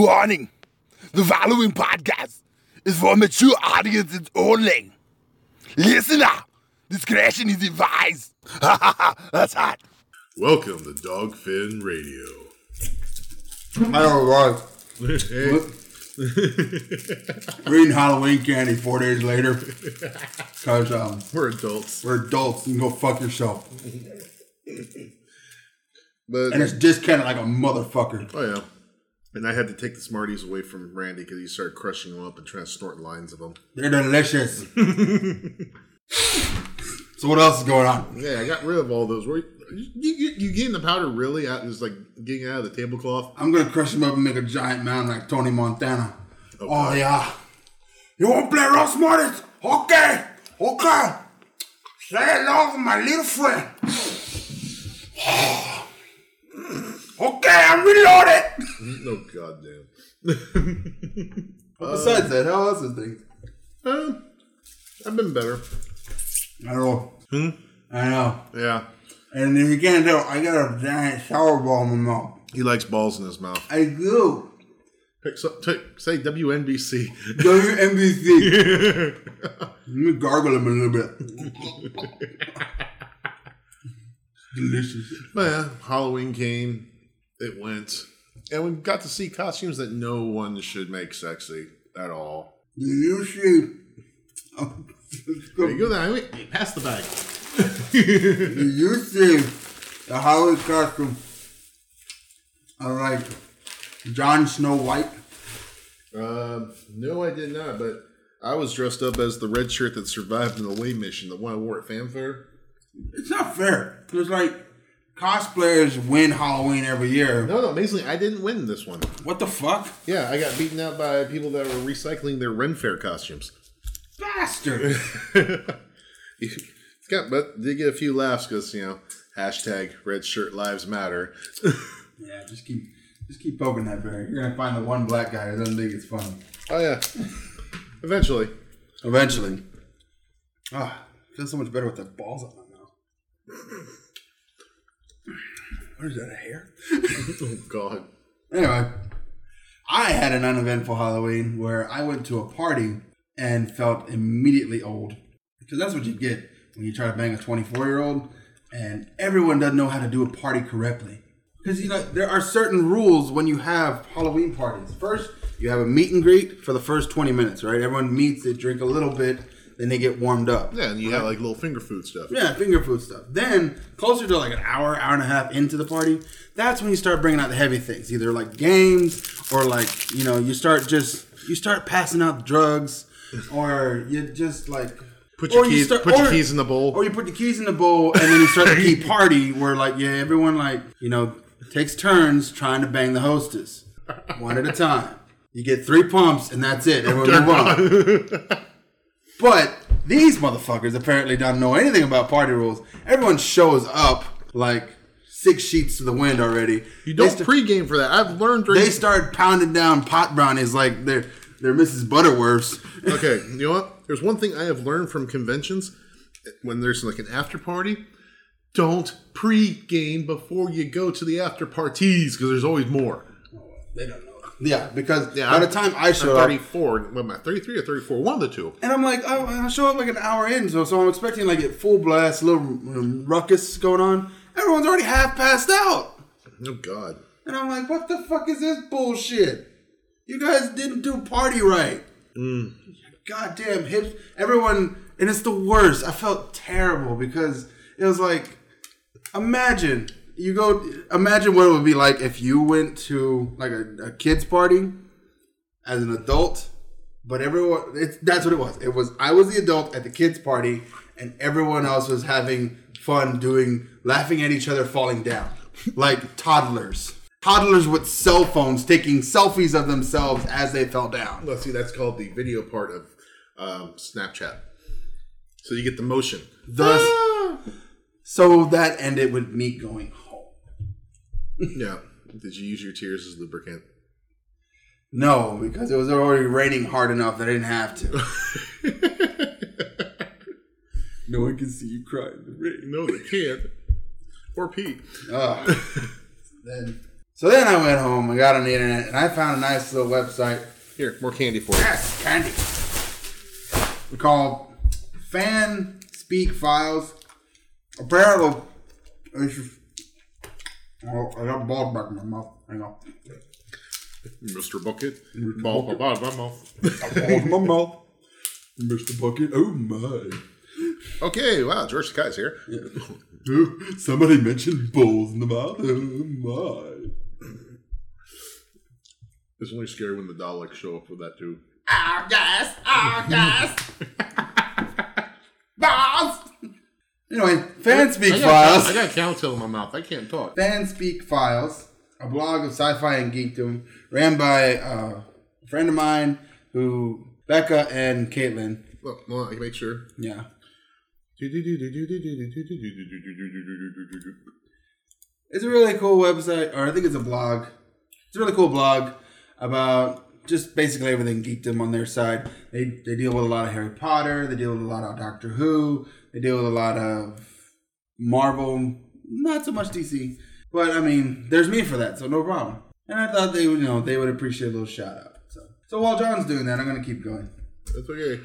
Warning! The following podcast is for mature audiences only. Listener, discretion is advised. That's hot. Welcome to Dogfin Radio. I don't know Hey, why. Reading Halloween candy four days later. Because um, we're adults, we're adults. You can go fuck yourself. but And it's discounted like a motherfucker. oh yeah. And I had to take the Smarties away from Randy because he started crushing them up and trying to snort lines of them. They're delicious. so what else is going on? Yeah, I got rid of all those. Were you, you, you, getting the powder really out? And just like getting out of the tablecloth. I'm gonna crush them up and make a giant mound like Tony Montana. Oh, Oh, yeah. You want to play Ross Smarties? Okay. Okay. Say hello to my little friend. Okay, I'm reloaded. No, goddamn. Besides that, how else is things? Uh, I've been better. I know. I know. Yeah, And if you can't tell, I got a giant shower ball in my mouth. he likes balls in his mouth. I do. Pick so- t- Say WNBC. WNBC. Let me gargle him a little bit. Delicious. But yeah, Halloween came, it went, and we got to see costumes that no one should make sexy at all. Do you see? There you go. Now, wait, hey, pass the bag. Do you see the Halloween costume? I like Jon Snow White. Um, no, I did not. But I was dressed up as the red shirt that survived in the way mission, the one I wore at fanfare. It's not fair. It's like cosplayers win Halloween every year. No, no, basically, I didn't win this one. What the fuck? Yeah, I got beaten out by people that were recycling their Ren Fair costumes. Bastard. It's got, but did get a few laughs because you know hashtag Red Shirt Lives Matter. yeah, just keep just keep poking that bear. You're gonna find the one black guy who doesn't think it's funny. Oh yeah, eventually. Eventually. Ah, feels so much better with the balls on my mouth. What is that, a hair? Oh God. Anyway, I had an uneventful Halloween where I went to a party and felt immediately old. Because that's what you get when you try to bang a 24 year old and everyone doesn't know how to do a party correctly. Because, you know, there are certain rules when you have Halloween parties. First, you have a meet and greet for the first 20 minutes, right? Everyone meets, they drink a little bit, then they get warmed up. Yeah, and you got like little finger food stuff. Yeah, finger food stuff. Then, closer to like an hour, hour and a half into the party, that's when you start bringing out the heavy things. Either like games or like, you know, you start just, you start passing out drugs or you just like. Put your or you keys- start- put your or- keys in the bowl. Or you put the keys in the bowl and then you start the key party where like, yeah, everyone like, you know, takes turns trying to bang the hostess. One at a time. You get three pumps and that's it. Everyone move on. But these motherfuckers apparently don't know anything about party rules. Everyone shows up like six sheets to the wind already. You don't st- pregame for that. I've learned during. they start pounding down pot brownies like they're they're Mrs. Butterworths. okay, you know what? There's one thing I have learned from conventions when there's like an after party. Don't pregame before you go to the after parties because there's always more. They don't. Yeah, because Yeah, by the I'm- time I show up, 34. What am I? 33 or 34? One of the two. and I'm like, I, I show up like an hour in, so so I'm expecting like a full blast, little um, ruckus going on. Everyone's already half passed out. Oh God. And I'm like, what the fuck is this bullshit? You guys didn't do party right. Goddamn hips. Everyone, and it's the worst. I felt terrible because it was like, imagine you go, imagine what it would be like if you went to like a, a kid's party as an adult, but everyone, it's, that's what it was. It was, I was the adult at the kids' party, and everyone else was having fun doing, laughing at each other falling down. Like toddlers. Toddlers with cell phones taking selfies of themselves as they fell down. Let's see. That's called the video part of um, Snapchat. So you get the motion. Thus, so that ended with me going. Yeah. Did you use your tears as lubricant? No, because it was already raining hard enough that I didn't have to. no one can see you cry in the rain. No, they can't. Or Pete. Ugh. then, So then I went home I got on the internet and I found a nice little website. Here, more candy for you. Yes, candy. We call Fan Speak Files. Apparently, it's just, oh, I got balls back in my mouth. Hang on. Mr. Bucket. Ball, ball, ball, ball, ball. Balls in my mouth. Mr. Bucket. Oh my. Okay, wow, George Takei's here. Somebody mentioned balls in the mouth. Oh my. It's only scary when the Daleks show up with that too. Oh yes. Oh yes. balls. Anyway, Fan Speak Files. I got cowtail in my mouth. I can't talk. Fan Speak Files, a blog of sci-fi and geekdom, ran by uh, a friend of mine who Becca and Caitlin. Look, well, I can make sure. Yeah, it's a really cool website, or I think it's a blog. It's a really cool blog about just basically everything geekdom on their side. They they deal with a lot of Harry Potter. They deal with a lot of Doctor Who. They deal with a lot of Marvel. Not so much DC, but I mean, there's me for that, so no problem. And I thought they would, you know, they would appreciate a little shout out. So, so while John's doing that, I'm gonna keep going. That's okay.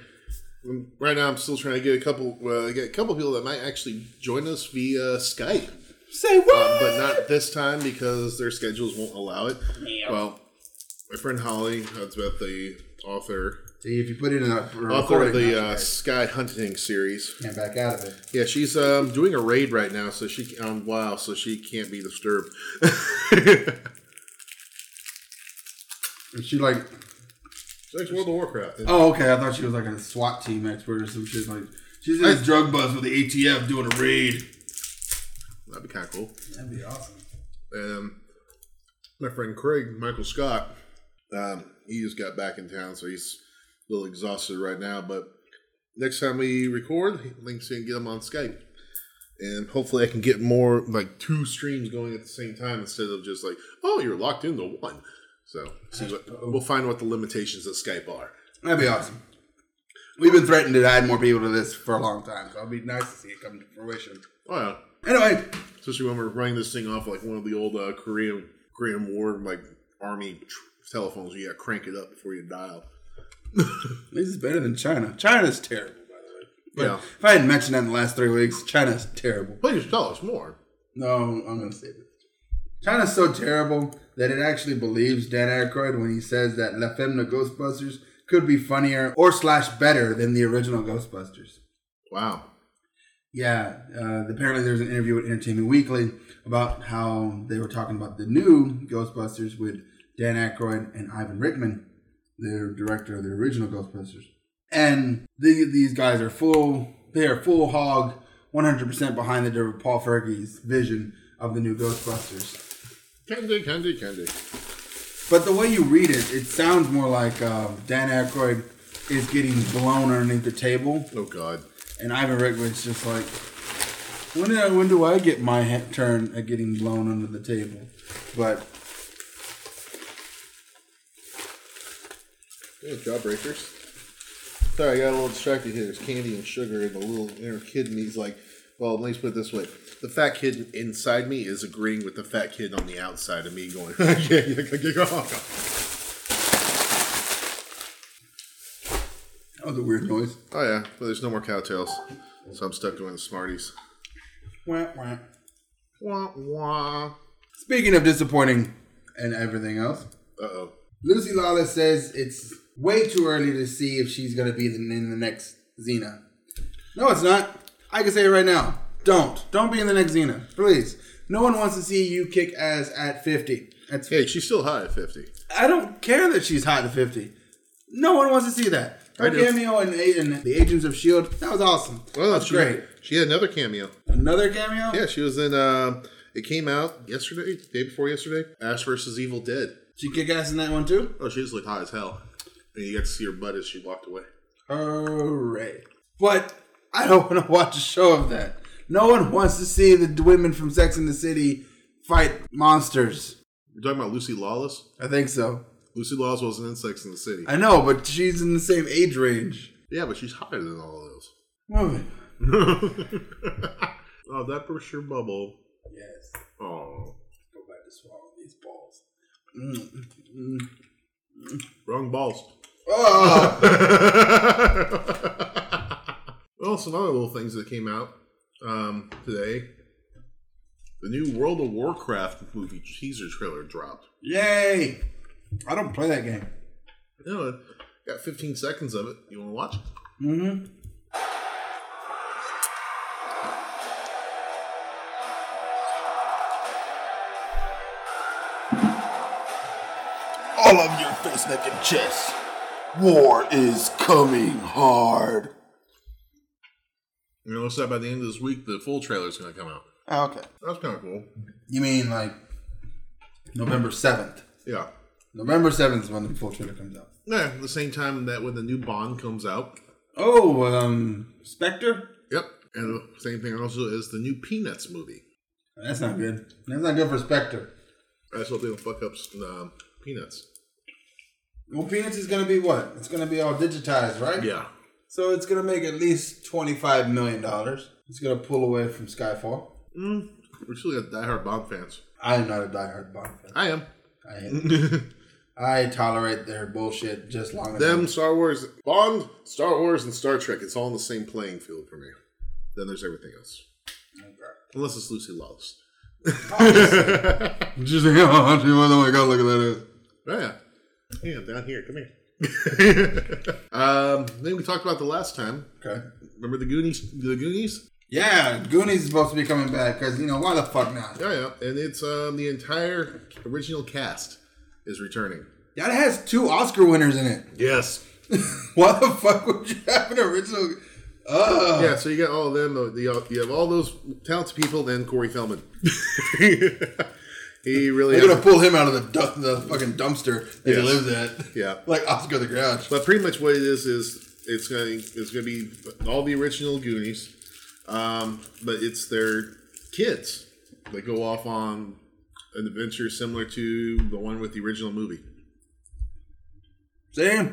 Um, Right now, I'm still trying to get a couple, uh, get a couple people that might actually join us via Skype, Say what? uh, but not this time because their schedules won't allow it. Well, my friend Holly, that's about the author, See, if you put it in a, a author of the uh, Sky Hunting series. can't back out of it. Yeah, she's um, doing a raid right now, so she on WoW, so she can't be disturbed. Is she like? She likes World of Warcraft. Oh, okay. I thought she was like a SWAT team expert or some shit. Like she's in this drug buzz with the ATF doing a raid. That'd be kind of cool. That'd be awesome. Um, my friend Craig, Michael Scott, um, he just got back in town, so he's a little exhausted right now. But next time we record, Link's gonna get him on Skype, and hopefully I can get more like two streams going at the same time instead of just like, oh, you're locked into one. So see what, we'll find what the limitations of Skype are. That'd be awesome. We've been threatening to add more people to this for a long time, so it'll be nice to see it come to fruition. Oh yeah, Anyway, especially when we're running this thing off like one of the old uh, Korean Korean War like army tr- telephones. You got to crank it up before you dial. this is better than China. China's terrible, by the way. But Yeah. if I hadn't mentioned that in the last three weeks, China's terrible. Please tell us more. No, I'm gonna save it. China's so terrible that it actually believes Dan Aykroyd when he says that La Femina Ghostbusters could be funnier or slash better than the original Ghostbusters. Wow. Yeah, uh, apparently there's an interview with Entertainment Weekly about how they were talking about the new Ghostbusters with Dan Aykroyd and Ivan Reitman, the director of the original Ghostbusters. And the, these guys are full, they are full hog, 100% behind the Paul Fergie's vision of the new Ghostbusters. Candy, candy, candy. But the way you read it, it sounds more like uh, Dan Aykroyd is getting blown underneath the table Oh God. and Ivan Reitman's just like, when do I, when do I get my turn at getting blown under the table? But Yeah, jawbreakers. Sorry, I got a little distracted here. There's candy and sugar, and the little inner kid in me's like, well, let me put it this way: the fat kid inside me is agreeing with the fat kid on the outside of me, going, yeah, yeah, yeah, yeah, yeah. that was a weird noise. Oh yeah, but there's no more cowtails, so I'm stuck doing the Smarties. Wah, wah. Wah wah. Speaking of disappointing and everything else, Uh oh. Lucy Lawless says it's way too early to see if she's going to be in in the next Xena. No, it's not. I can say it right now. Don't. Don't be in the next Xena. Please. No one wants to see you kick ass at 50. That's Hey, she's still high at 50. I don't care that she's hot at 50. No one wants to see that. Her cameo in, in The Agents of S.H.I.E.L.D., that was awesome. Well, That's she, great. She had another cameo. Another cameo? Yeah, she was in. Uh, it came out yesterday, day before yesterday. Ash versus Evil Dead. She kick ass in that one too? Oh, she just looked hot as hell. And you got to see her butt as she walked away. Hooray. But I don't want to watch a show of that. No one wants to see the women from Sex in the City fight monsters. You're talking about Lucy Lawless? I think so. Lucy Lawless wasn't in Sex in the City. I know, but she's in the same age range. Yeah, but she's hotter than all of those. Moving. oh, that burst your bubble. Yes. Oh. Go back to swallow these balls. Mm, mm, mm. Wrong balls. Oh, well, some other little things that came out um, today. The new World of Warcraft movie teaser trailer dropped. yay! I don't play that game. You know, got 15 seconds of it. You want to watch? Mm-hmm. All of your face, neck, and chest. War is coming hard. You know, so by the end of this week, the full trailer is going to come out. Oh, okay. That's kind of cool. You mean like November seventh? Yeah. November seventh is when the full trailer comes out. Yeah, the same time that when the new Bond comes out. Oh, um, Spectre. Yep. And the same thing also is the new Peanuts movie. That's not good. That's not good for Spectre. I just hope they don't fuck up um, Peanuts. Well, Peanuts is gonna be what? It's gonna be all digitized, right? Yeah. So it's gonna make at least twenty-five million dollars. It's gonna pull away from Skyfall. Mm, we're still got diehard Bond fans. I am not a diehard Bond fan. I am. I am. I tolerate their bullshit just long enough. Them, Star Wars, Bond, Star Wars, and Star Trek, it's all on the same playing field for me. Then there's everything else. Unless it's Lucy Lawless. Just like, oh, oh my god, look at that. Oh, yeah. Yeah, down here. Come here. um, then we talked about the last time. Okay. Remember the Goonies? The Goonies? Yeah, Goonies is supposed to be coming back because you know why the fuck not? Yeah, yeah. And it's um, the entire original cast is returning. That has two Oscar winners in it. Yes. Why the fuck would you have an original? Uh, Yeah, so you got all of them. The, the, you have all those talented people, then Corey Feldman. he really They're gonna pull him out of the du- the fucking dumpster that he Yes. lives at. Yeah. like Oscar the Grouch. But pretty much what it is is it's going to it's going to be all the original Goonies, um, but it's their kids. that go off on an adventure similar to the one with the original movie. See,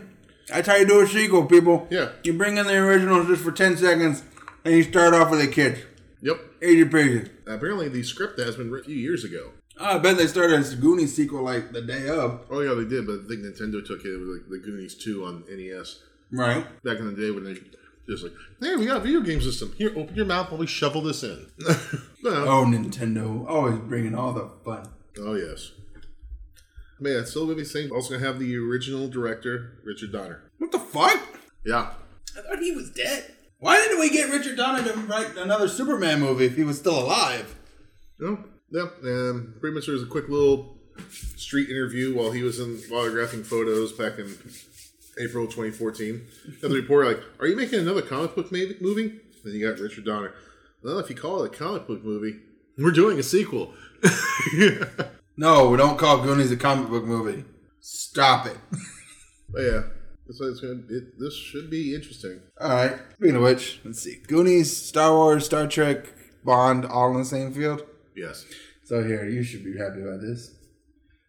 that's how you do a sequel, people. Yeah. you bring in the originals just for ten seconds, and you start off with the kids. Yep. Easy peasy. Apparently, the script has been written a few years ago. I bet they started a Goonies sequel like the day of. Oh yeah, they did, but I think Nintendo took it with like the Goonies two on NES Right. back in the day when they just like, hey, we got a video game system. Here, open your mouth while we shovel this in. no. Oh, Nintendo, always bringing all the fun. Oh yes. Man, it's still gonna be the same. Also gonna have the original director, Richard Donner. What the fuck? Yeah. I thought he was dead. Why didn't we get Richard Donner to write another Superman movie if he was still alive? No. Yep. And pretty much there was a quick little street interview while he was in autographing photos back in April 2014. And the reporter like, "Are you making another comic book movie?" Then you got Richard Donner. Well, if you call it a comic book movie, we're doing a sequel. No, we don't call Goonies a comic book movie. Stop it. But oh, yeah, that's why it's gonna. It, this should be interesting. All right. Speaking of which, let's see. Goonies, Star Wars, Star Trek, Bond, all in the same field. Yes. So here, you should be happy about this.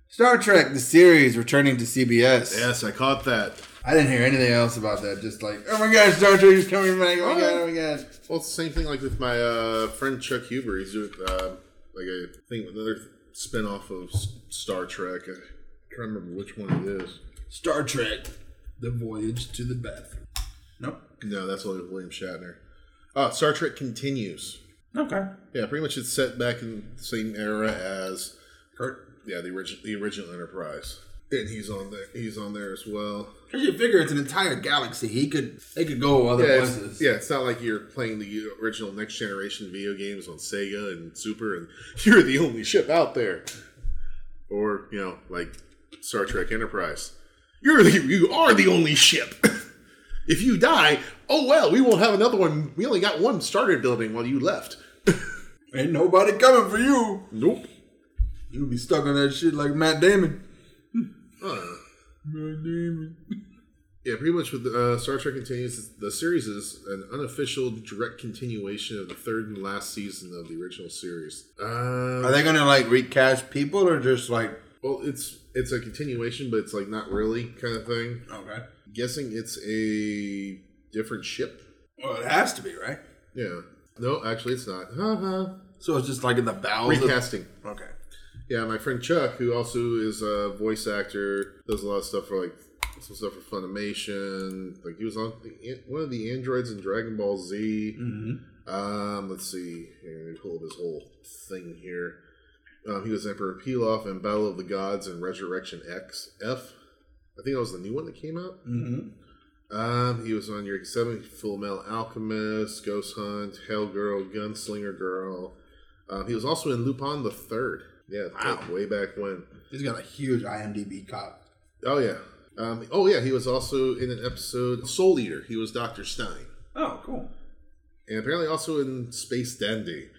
Star Trek, the series, returning to CBS. Yes, I caught that. I didn't hear anything else about that. Just like, oh my god, Star Trek is coming back. Oh my god, oh my god. Well, it's the same thing like with my uh, friend Chuck Huber. He's doing uh, like a thing, another spin-off of Star Trek. I can't remember which one it is. Star Trek, the voyage to the bathroom. Nope. No, that's William Shatner. Uh, Star Trek continues. Okay. Yeah, pretty much it's set back in the same era as Kirk. Yeah, the original the original Enterprise, and he's on there. He's on there as well. Cause you figure it's an entire galaxy. He could, they could go other Yeah, it's, places. yeah, it's not like you're playing the original next generation video games on Sega and Super, and you're the only ship out there. Or you know, like Star Trek Enterprise, you're the you are the only ship. if you die, oh well, we won't have another one. We only got one starter building while you left. Ain't nobody coming for you. Nope. You'll be stuck on that shit like Matt Damon. Uh, Matt Damon. yeah, pretty much with uh, Star Trek continues. The series is an unofficial direct continuation of the third and last season of the original series. Uh, Are they gonna like recast people or just like? Well, it's it's a continuation, but it's like not really kind of thing. Okay. Guessing it's a different ship. Well, it has to be right. Yeah. No, actually, it's not. Ha. So it's just like in the bowels. of- Recasting. Okay. Yeah, my friend Chuck, who also is a voice actor, does a lot of stuff for like some stuff for Funimation. Like he was on the, one of the androids in Dragon Ball Z. Um, let's see. Here, let me pull up his whole thing here. Um, he was Emperor Pilaf in Battle of the Gods and Resurrection X F. I think that was the new one that came out. Mm-hmm. Um, he was on Year Seven, Full Metal Alchemist, Ghost Hunt, Hell Girl, Gunslinger Girl. Um, he was also in Lupin the Third. Yeah, Wow. way back when. He's got a huge IMDb cop. Oh yeah. Um, oh yeah, he was also in an episode Soul Eater. He was Doctor Stein, Oh, cool. and apparently also in Space Dandy.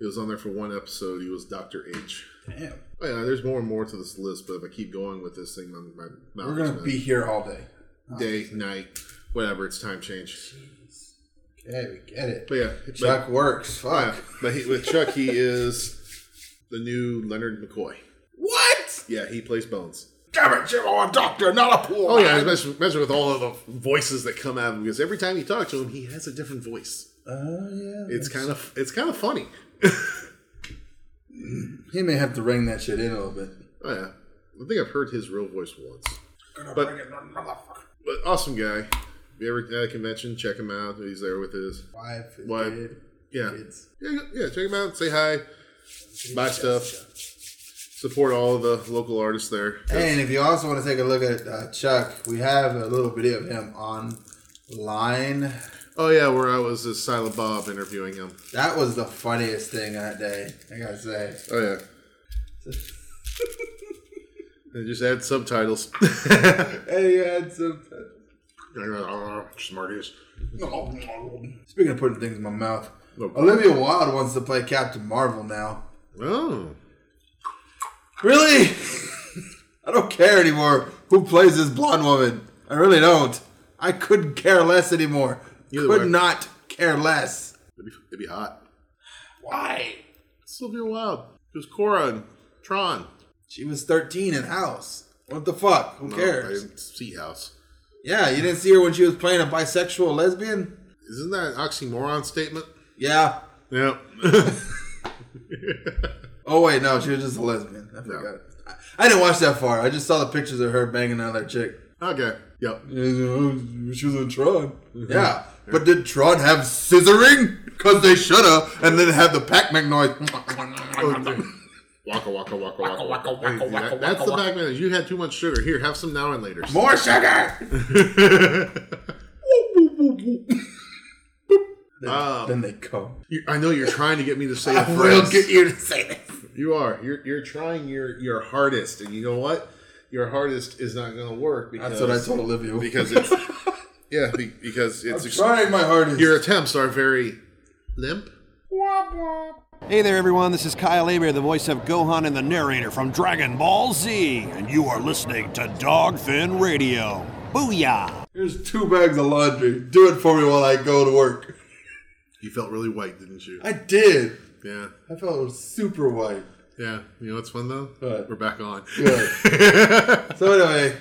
He was on there for one episode. He was Doctor H. Damn. Oh yeah, there's more and more to this list, but if I keep going with this thing, my, my mouth We're gonna be here all day. day, night, whatever. It's time change. Okay, we get it. But yeah, but- Chuck works. Oh, yeah. But he, with Chuck, he is the new Leonard McCoy. What? Yeah, he plays Bones. Damn it, you're a doctor, not a poor. Oh yeah, especially, especially with all of the voices that come out of him, because every time you talk to him, he has a different voice. Oh yeah. It's kind of it's kind of funny. He may have to ring that shit in a little bit. Oh yeah, I think I've heard his real voice once. But but awesome guy. If you ever at a convention, check him out. He's there with his Wife, his Wife. kid, yeah kids. yeah yeah. Check him out. Say hi. Buy stuff. Support all of the local artists there. And if you also want to take a look at uh, Chuck, we have a little video of him online. Oh yeah, where I was as Silent Bob interviewing him. That was the funniest thing that day. I gotta say. Oh yeah. and just add subtitles. Hey, you had some. Smarties. Speaking of putting things in my mouth, No. Olivia Wilde wants to play Captain Marvel now. Oh. Really? I don't care anymore who plays this blonde woman. I really don't. I couldn't care less anymore. Either Could way. not care less. It'd be, it'd be hot. Why? Olivia Wilde. It was Quorra and Tron. She was 13 in House. What the fuck? Who No, cares? I didn't see House. Yeah, you didn't see her when she was playing a bisexual lesbian? Isn't that an oxymoron statement? Yeah. Yeah. Oh, wait, no, she was just a lesbian. I forgot. I, I didn't watch that far. I just saw the pictures of her banging another chick. Okay. Yep. She was in Tron. Yeah. But did Tron have scissoring? Because they should have. And then have the Pac Man noise. Waka waka waka waka waka waka waka. That's the Pac-Man. You had too much sugar. Here, have some now and later. More sugar! then, Um, then they come. You- I know you're trying to get me to say a I will phrase. get you to say this. You are. You're you're trying your your hardest, and you know what? Your hardest is not going to work because That's what I told Olivia. because it's yeah be, because it's ex- trying my hardest. your attempts are very limp. Hey there, everyone. This is Kyle Hebert, the voice of Gohan and the narrator from Dragon Ball Z, and you are listening to Dogfin Radio. Booyah! Here's two bags of laundry. Do it for me while I go to work. You felt really white, didn't you? I did. Yeah, I felt super white. Yeah. You know what's fun though? What? We're back on. Good. so anyway,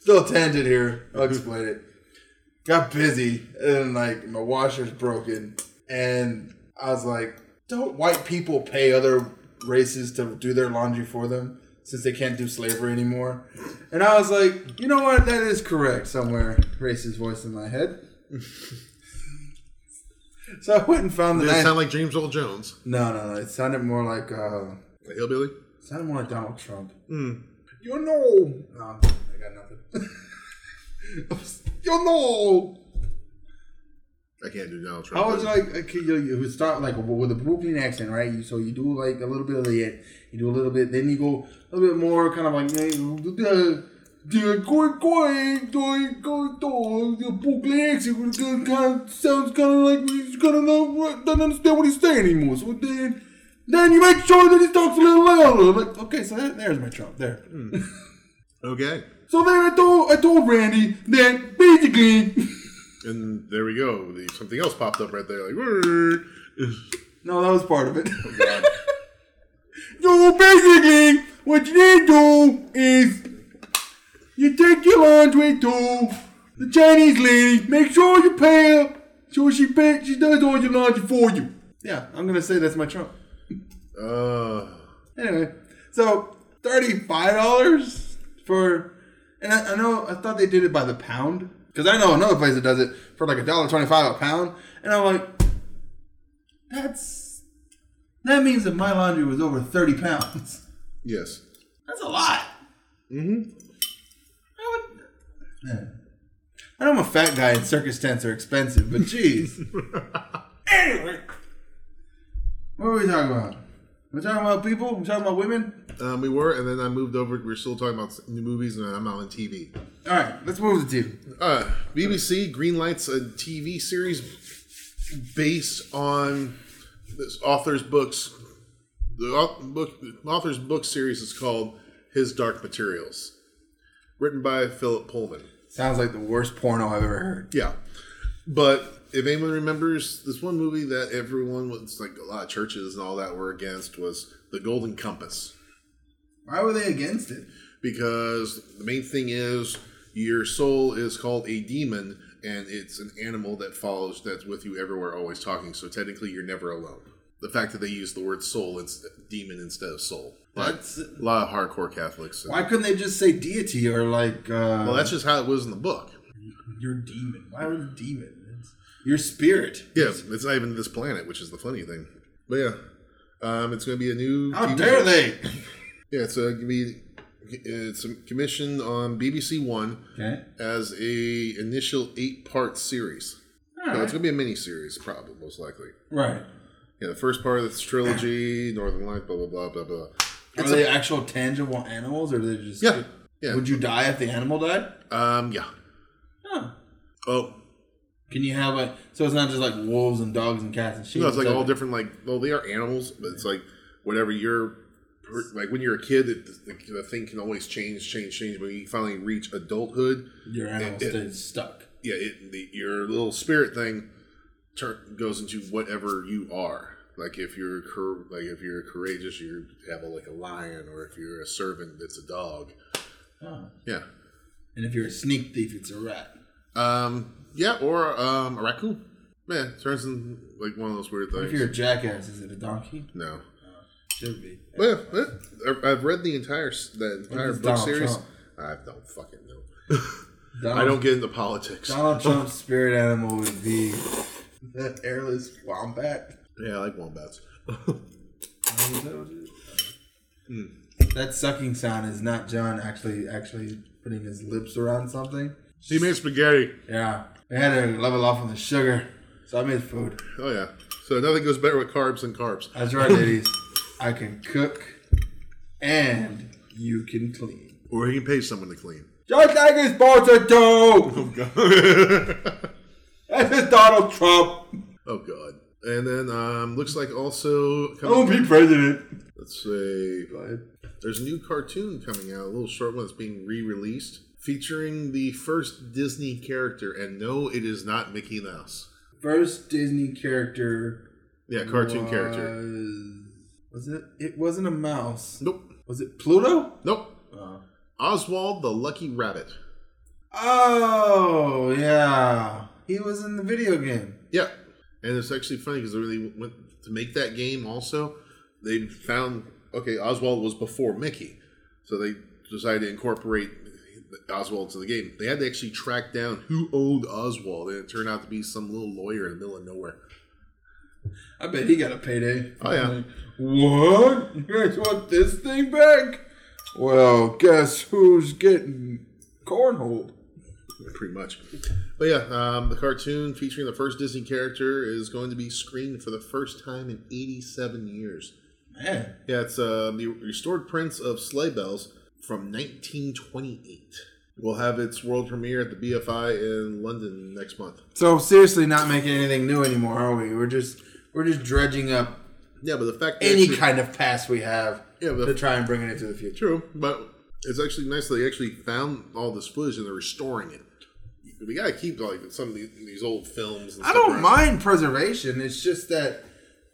still a tangent here. I'll explain it. Got busy and like my washer's broken, and I was like, "Don't white people pay other races to do their laundry for them since they can't do slavery anymore?" And I was like, "You know what? That is correct." Somewhere, racist voice in my head. so I went and found the. Did it sound like James Earl Jones? no, no, no. It sounded more like. uh A hillbilly? it sounded more like Donald Trump. Hmm. You know. No, I got nothing. you know. I can't do Donald Trump. I was like, okay, you, you start like with a Brooklyn accent, right? You, so you do like a little bit of the, you do a little bit, then you go a little bit more kind of like, the, the, the Brooklyn accent kind of sounds kind of like he's kind of not, doesn't understand what he's saying anymore. So then, then you make sure that he talks a little louder. Like, okay, so that, there's my Trump there. Hmm. okay. So then I told I told Randy that basically And there we go. The, something else popped up right there. Like, "Word." No, that was part of it. Oh, God. so basically what you need to do is you take your laundry to the Chinese lady, make sure you pay her so she pay she does all your laundry for you. Yeah, I'm gonna say that's my Trump. Uh, Anyway, So thirty five dollars for, and I, I know I thought they did it by the pound because I know another place that does it for like a dollar twenty five a pound, and I'm like, that's that means that my laundry was over thirty pounds. Yes. That's a lot. Mm-hmm. I, would, Man. I know I'm a fat guy and circus tents are expensive, but jeez. anyway, what were we talking about? We're talking about people. We're talking about women. Um, we were, and then I moved over. We are still talking about new movies, and I'm out on TV. All right, let's move to TV. Uh, BBC greenlights a TV series based on this author's books. The book, the author's book series is called His Dark Materials, written by Philip Pullman. Sounds like the worst porno I've ever heard. Yeah, but if anyone remembers this one movie that everyone was like a lot of churches and all that were against was The Golden Compass Why were they against it? because the main thing is your soul is called a demon and it's an animal that follows that's with you everywhere always talking so technically you're never alone the fact that they use the word soul instead demon instead of soul But That's- a lot of hardcore catholics Why couldn't they just say deity or like? Uh, well that's just how it was in the book your demon. Why was demon? It's your spirit. yeah it's not even this planet which is the funny thing but yeah um, it's going to be a new How TV dare show. they? yeah it's going to be it's a commission on bbc one Okay. as a initial eight part series So it's gonna be a mini series, probably most likely. Right. Yeah, the first part of this trilogy, Northern Lights, blah blah blah blah blah. Are they actual tangible animals, or are they just? Yeah, yeah. Would you die if the animal died? Um, yeah. Huh. Oh, Can you have like? So it's not just like wolves and dogs and cats and sheep. no, it's like all different. Like, well, they are animals, but it's like whatever you're. Like when you're a kid, it, the, the thing can always change, change, change. But when you finally reach adulthood, Your animal it- stays stuck. yeah, it, the, your little spirit thing turn, goes into whatever you are. Like if you're like if you're courageous, you have a, like a lion, or if you're a servant, it's a dog. Oh. Yeah, And if you're a sneak thief, it's a rat. um, yeah, or um, a raccoon. Man, turns in like one of those weird things. If you're a jackass, is it a donkey? no, Should be. but yeah, yeah, I- I've read the entire s- the entire book Donald series. Trump? I don't fucking know. Donald, I don't get into politics. Donald Trump's spirit animal would be that hairless wombat. Yeah, I like wombats. That sucking sound is not John actually actually putting his lips around something. He made spaghetti. Yeah, I had to level off on the sugar, so I made food. Oh yeah. So nothing goes better with carbs than carbs. That's right, ladies. I can cook, and you can clean. Or he can pay someone to clean. Just like his potato. That's his Donald Trump. Oh god. And then um looks like also I won't be president. let's say there's a new cartoon coming out, a little short one that's being re-released, featuring the first Disney character, and no, it is not Mickey Mouse. First Disney character. Yeah, cartoon was, character. Was it? It wasn't a mouse. Nope. Was it Pluto? Nope. Uh. Oswald the Lucky Rabbit. Oh yeah, he was in the video game. Yeah. And it's actually funny because they really went to make that game also. They found, okay, Oswald was before Mickey. So they decided to incorporate Oswald to the game. They had to actually track down who owned Oswald, and it turned out to be some little lawyer in the middle of nowhere. I bet he got a payday. Oh, yeah. What? You guys want this thing back? Well, guess who's getting cornholed? Pretty much. But yeah, um, the cartoon featuring the first Disney character is going to be screened for the first time in 87 years. Man, Yeah, it's uh, the restored prints of Sleigh Bells from 1928. We'll have its world premiere at the BFI in London next month. so seriously, not making anything new anymore, are we? We're just we're just dredging up Yeah, but the fact that any kind of past we have Yeah, but- to try and bring it into the future. true, but it's actually nice that they actually found all this footage and they're restoring it. We gotta keep like some of these, these old films. And I don't around. mind preservation. It's just that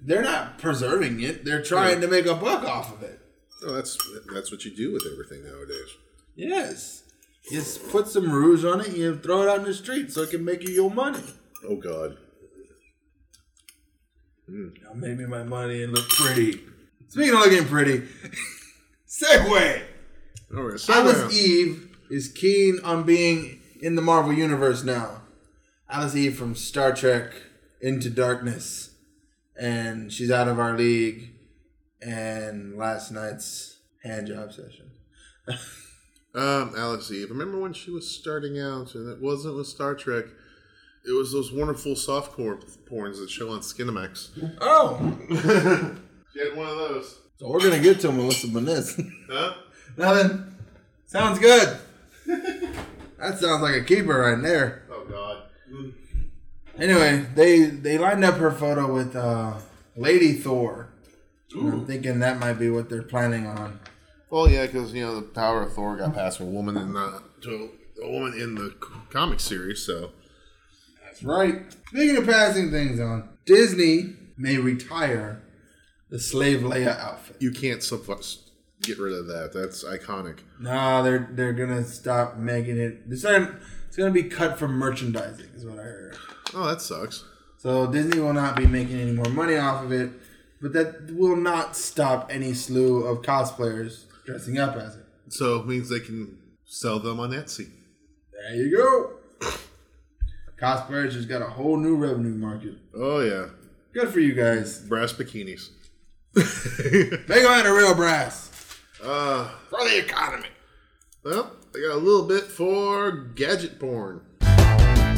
they're not preserving it; they're trying to make a buck off of it. That's that's what you do with everything nowadays. Yes. Just put some rouge on it and you throw it out in the street so it can make you your money. Oh God. Hmm. Now make me my money and look pretty. Speaking of looking pretty, Segway. Oh, All right, Alice Eve is keen on being in the Marvel Universe now. Alice Eve from Star Trek Into Darkness. And she's out of our league. And last night's hand job session. Um, Alice Eve. Remember when she was starting out, and it wasn't with Star Trek. It was those wonderful softcore porns that show on Skinamax. Oh! She had one of those. So we're to get to Melissa Benoist. Huh? Nothing. Sounds good. that sounds like a keeper right there. Oh God. Anyway, they they lined up her photo with uh, Lady Thor. I'm thinking that might be what they're planning on. Well, yeah, because you know the power of Thor got passed from a woman in the to a woman in the comic series. So That's right. Speaking of passing things on, Disney may retire the Slave Leia outfit. you can't get rid of that. That's iconic. No, they're they're gonna stop making it. It's not, it's gonna be cut from merchandising, is what I heard. Oh, that sucks. So Disney will not be making any more money off of it, but that will not stop any slew of cosplayers dressing up as it. So it means they can sell them on Etsy. There you go. Cosplayers just got a whole new revenue market. Oh yeah, Good for you guys. brass bikinis. They got a real brass. Uh, For the economy. well, I got a little bit for gadget porn.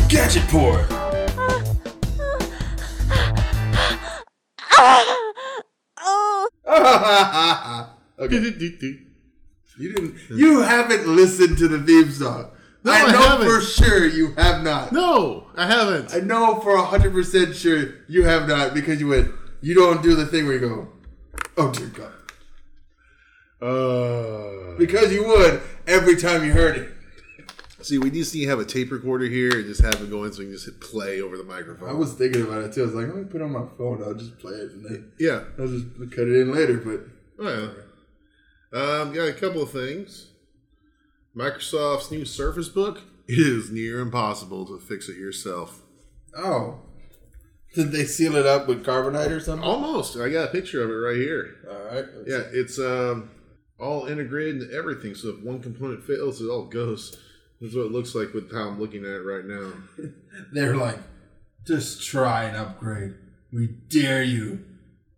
Gadget porn. okay. You didn't. You haven't listened to the theme song. No, I I know haven't. for sure you have not. No, I haven't. I know for hundred percent sure you have not because you went. You don't do the thing where you go, "Oh dear God," Uh, because you would every time you heard it. See, we just need to have a tape recorder here and just have it going so we can just hit play over the microphone. I was thinking about it too. I was like, let me put it on my phone. I'll just play it and then yeah. I'll just cut it in later. But Oh, yeah. Um, got a couple of things. Microsoft's new Surface Book. It is near impossible to fix it yourself. oh, did they seal it up with carbonite or something? Almost. I got a picture of it right here. All right. Yeah, it's um, all integrated into everything. So if one component fails, it all goes. That's what it looks like with how I'm looking at it right now. They're like, just try and upgrade. We dare you.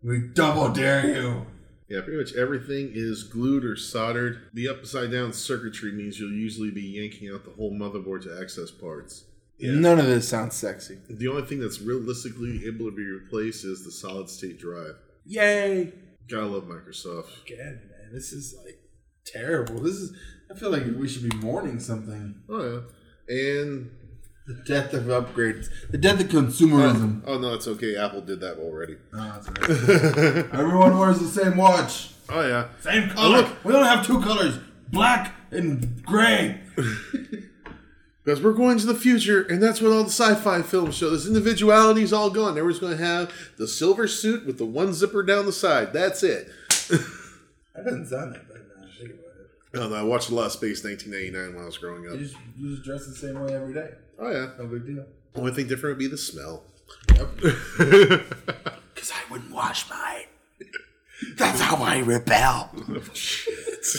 We double dare you. Yeah, pretty much everything is glued or soldered. The upside down circuitry means you'll usually be yanking out the whole motherboard to access parts. None of this sounds sexy. The only thing that's realistically able to be replaced is the solid state drive. Yay! Gotta love Microsoft. Again, man, this is like terrible. This is. I feel like we should be mourning something. Oh yeah, and The death of upgrades. The death of consumerism. oh, oh no, it's okay. Apple did that already. Oh, that's right. Everyone wears the same watch. Oh yeah, Same color. look. We don't have two colors: black and gray. because we're going to the future, and that's what all the sci-fi films show. This individuality is all gone. Everyone's going to have the silver suit with the one zipper down the side. That's it. That doesn't sound that bad now. I think about. Oh, no, I watched a lot of Space 1999 when I was growing up. You just, you just dress the same way every day. Oh yeah, No big deal. only thing different would be the smell. Because I wouldn't wash mine. That's how I rebel. Oh, shit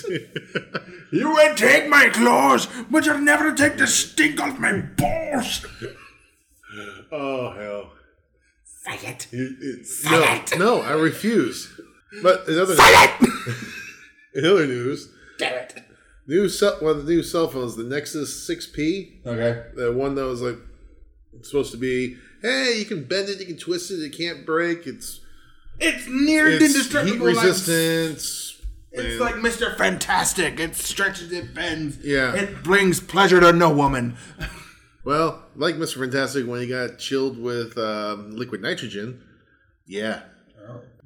You may take my clothes, but you'll never take the stink off my balls. oh hell. Say it. It- it- Say no, it. no, I refuse. But in other, Say it. in other news, Damn it. new cell, one of the new cell phones, the Nexus 6P, Okay. the one that was like supposed to be, hey, you can bend it, you can twist it, it can't break. It's It's near it's heat indestructible. like- resistance. It's like Mr. Fantastic. It stretches, it bends. Yeah. It brings pleasure to no woman. well, like Mr. Fantastic when he got chilled with um, liquid nitrogen. Yeah,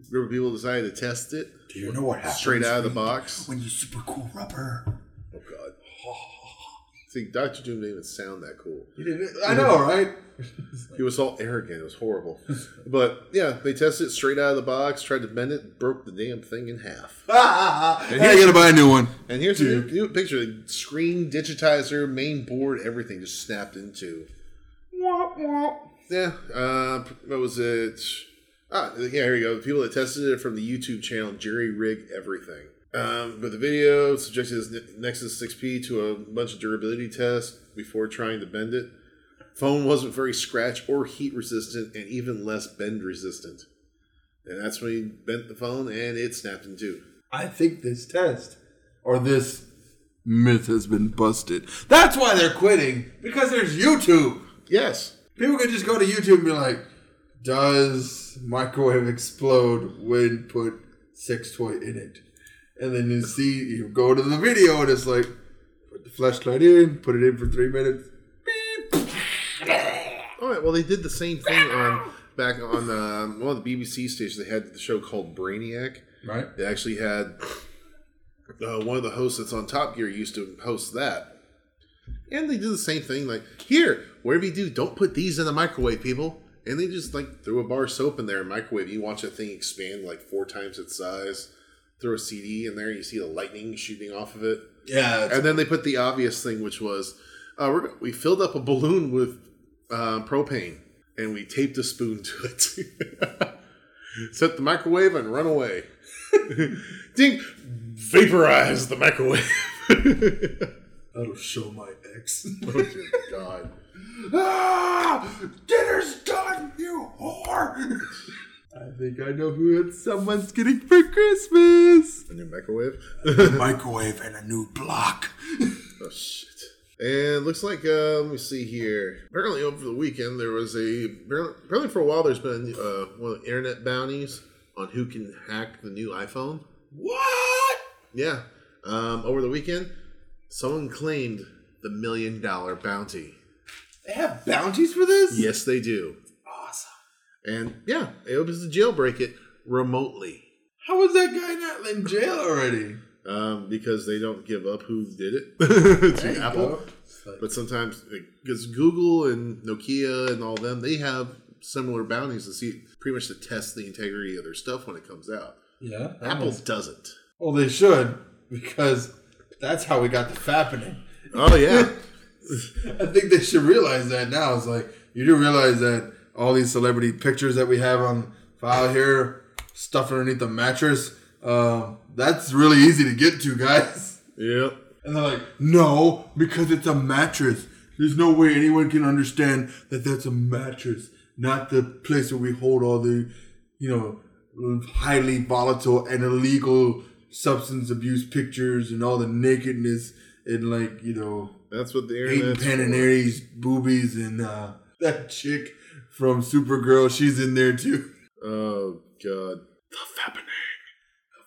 remember people decided to test it Do you know what happens straight out of the box. when you super cool rubber? Oh god. See, Dr. Doom didn't even sound that cool. You didn't, I know, right? He was all arrogant. It was horrible. but yeah, they tested it straight out of the box, tried to bend it, broke the damn thing in half. and here you gotta buy a new one. And here's a new, new picture: the screen, digitizer, main board, everything just snapped into. Yeah. Uh, what was it? Ah, yeah. Here you go. The people that tested it from the YouTube channel Jerry Rig Everything. Um, but the video subjected his Nexus 6P to a bunch of durability tests before trying to bend it. Phone wasn't very scratch or heat resistant, and even less bend resistant. And that's when he bent the phone, and it snapped in two. I think this test or this myth has been busted. That's why they're quitting because there's YouTube. Yes. People could just go to YouTube and be like, "Does microwave explode when put sex toy in it?" And then you see, you go to the video and it's like, put the flashlight in, put it in for three minutes. All right. Well, they did the same thing on back on um, one of the BBC stations. They had the show called Brainiac. Right. They actually had uh, one of the hosts that's on Top Gear used to host that, and they do the same thing. Like here, whatever you do, don't put these in the microwave, people. And they just like threw a bar of soap in there and microwave. You watch that thing expand like four times its size. Throw a CD in there, you see the lightning shooting off of it. Yeah. And then they put the obvious thing, which was uh, we're, we filled up a balloon with uh, propane and we taped a spoon to it. Set the microwave and run away. Ding! Vaporize the microwave. That'll show my ex. oh, dear God. Ah! Dinner's done, you whore! I think I know who it's someone's getting for Christmas. A new microwave? A microwave and a new block. oh, shit. And looks like, uh, let me see here. Apparently, over the weekend, there was a. Apparently, for a while, there's been uh, one of the internet bounties on who can hack the new iPhone. What? Yeah. Um, over the weekend, someone claimed the million dollar bounty. They have bounties for this? Yes, they do. Awesome. And yeah, was to jailbreak it remotely How was that guy not in jail already? um, because they don't give up who did it to Apple. Like- But sometimes, because Google and Nokia and all them, they have similar bounties to see pretty much to test the integrity of their stuff when it comes out. yeah. Apple was- doesn't. Well, they should because that's how we got the fappening. Oh yeah, I think they should realize that now. It's like you do realize that all these celebrity pictures that we have on file here, stuff underneath the mattress, um, that's really easy to get to, guys. yep. And they're like, no, because it's a mattress. There's no way anyone can understand that that's a mattress, not the place where we hold all the, you know, highly volatile and illegal substance abuse pictures and all the nakedness and like, you know, That's what the for. Panettie's boobies and uh, that chick from Supergirl, she's in there too. Oh god. The fappening.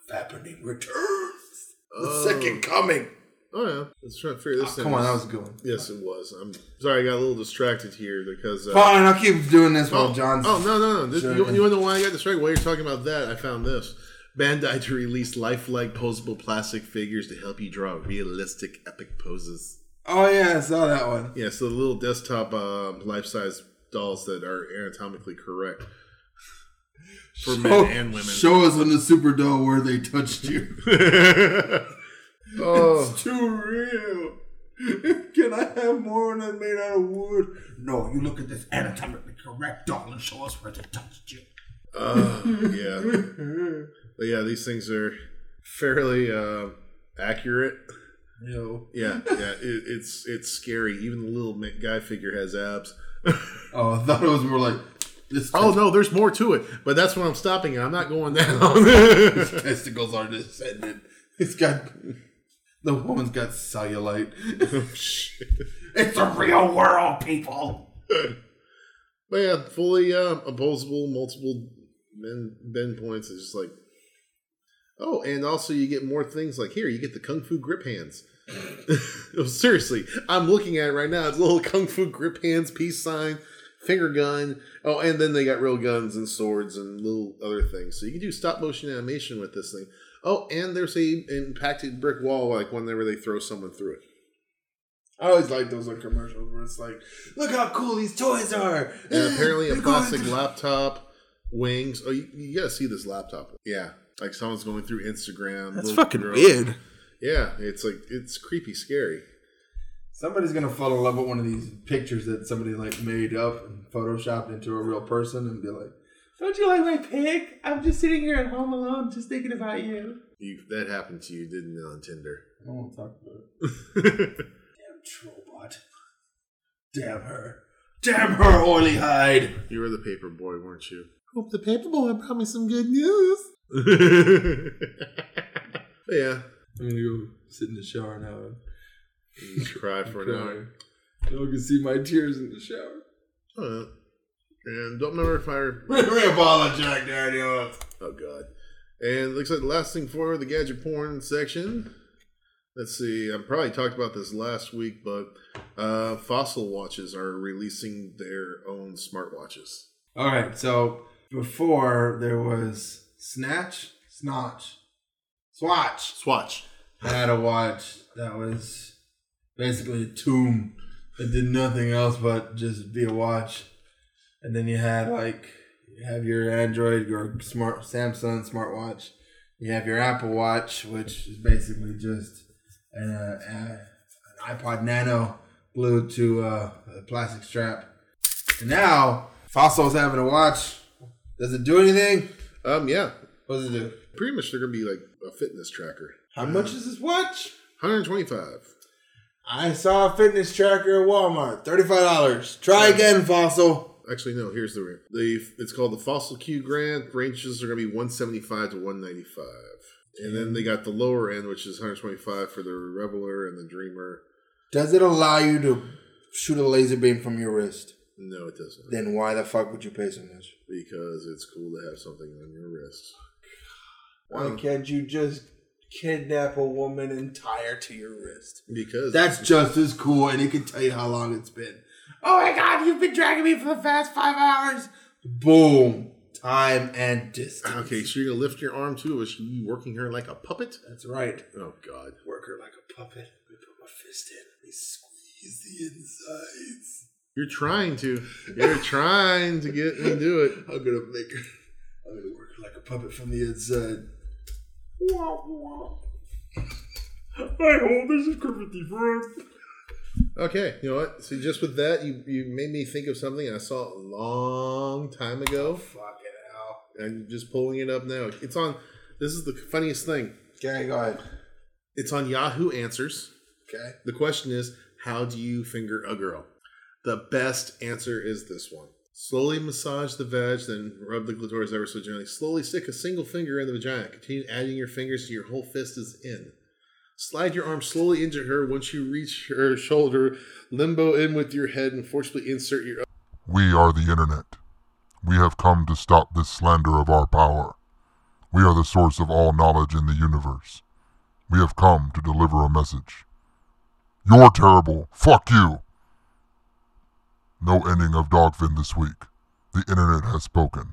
The fappening returns. The Oh. second coming. Oh yeah. Let's try to figure this Oh, come on, that was a good one. Yes, it was. I'm sorry, I got a little distracted here because. Uh, Fine, I'll keep doing this while oh, John's. oh no no no! This, you, you know why I got distracted? While you're talking about that, I found this. Bandai to release lifelike posable plastic figures to help you draw realistic epic poses. Oh yeah, I saw that one. Yeah, so the little desktop uh, life-size dolls that are anatomically correct for men and women. Show us on the super doll where they touched you. oh, It's too real. Can I have more that's made out of wood? No, you look at this anatomically correct doll and show us where they touched you. uh, yeah. But yeah, these things are fairly uh, accurate. Yo. Yeah, yeah, it, it's it's scary. Even the little guy figure has abs. Oh, I thought it was more like this. oh no, there's more to it, but that's what I'm stopping. at. I'm not going down. testicles are descended. It's got the woman's got cellulite. it's a real world, people. but yeah, fully uh, opposable, multiple bend bend points It's just like. Oh, and also you get more things like here. You get the kung fu grip hands. Seriously, I'm looking at it right now. It's a little kung fu grip hands, peace sign, finger gun. Oh, and then they got real guns and swords and little other things. So you can do stop motion animation with this thing. Oh, and there's a impacted brick wall, like whenever they throw someone through it. I always like those on commercials where it's like, look how cool these toys are. And apparently a plastic to- laptop, wings. Oh, you, you gotta see this laptop. Yeah, like someone's going through Instagram. That's fucking girl. weird. Yeah, it's like it's creepy, scary. Somebody's gonna fall in love with one of these pictures that somebody like made up and photoshopped into a real person and be like, "Don't you like my pic? I'm just sitting here at home alone, just thinking about you." You, that happened to you, didn't it, on Tinder? I don't want to talk about it. Damn Trollbot. Damn her. Damn her oily hide. you were the paper boy, weren't you? Hope the paper boy brought me some good news. yeah. I'm gonna go sit in the shower now. and cry for an hour. No one can see my tears in the shower. Oh, and don't remember if I. Rip all the Jack Daniels. Oh God. And looks like the last thing for the gadget porn section. Let's see. I probably talked about this last week, but uh, Fossil watches are releasing their own smartwatches. All right, so before there was Snatch, Snatch, Swatch. Swatch. I had a watch that was basically a tomb that did nothing else but just be a watch. And then you had like you have your Android, your smart Samsung smartwatch. You have your Apple Watch, which is basically just an, uh, uh, an iPod Nano glued to uh, a plastic strap. And now Fossil's having a watch. Does it do anything? Um, yeah. What does it do? Pretty much they're gonna be like a fitness tracker. How much is this watch? 125. I saw a fitness tracker at Walmart. Thirty-five dollars. Try again, Fossil. Actually, no. Here's the the. It's called the Fossil Q Grant. Ranges are gonna be 175 to 195, and then they got the lower end, which is 125 for the Reveler and the Dreamer. Does it allow you to shoot a laser beam from your wrist? No, it doesn't. Then why the fuck would you pay so much? because it's cool to have something on your wrist. Why Um, can't you just kidnap a woman and tie her to your wrist? Because That's just as cool, and it can tell you how long it's been. Oh my god, you've been dragging me for the past five hours. Boom. Time and distance. okay. So you're gonna lift your arm too? Is you working her like a puppet? That's right. Oh God. Work her like a puppet. We put my fist in. We squeeze the insides. You're trying to. You're trying to get me to do it. I'm gonna make her. I'm gonna work her like a puppet from the inside. Wah, wah. I hope this is the Frog. Okay, you know what? See, just with that, you you made me think of something I saw a long time ago. Oh, fucking hell. I'm just pulling it up now. It's on. This is the funniest thing. Okay, go ahead. It's on Yahoo Answers. Okay. The question is, how do you finger a girl? The best answer is this one. Slowly massage the vag, then rub the clitoris ever so gently. Slowly stick a single finger in the vagina. Continue adding your fingers till your whole fist is in. Slide your arm slowly into her. Once you reach her shoulder, limbo in with your head and forcibly insert your We are the Internet. We have come to stop this slander of our power. We are the source of all knowledge in the universe. We have come to deliver a message. You're terrible. Fuck you. No ending of Dogfin this week. The Internet has spoken.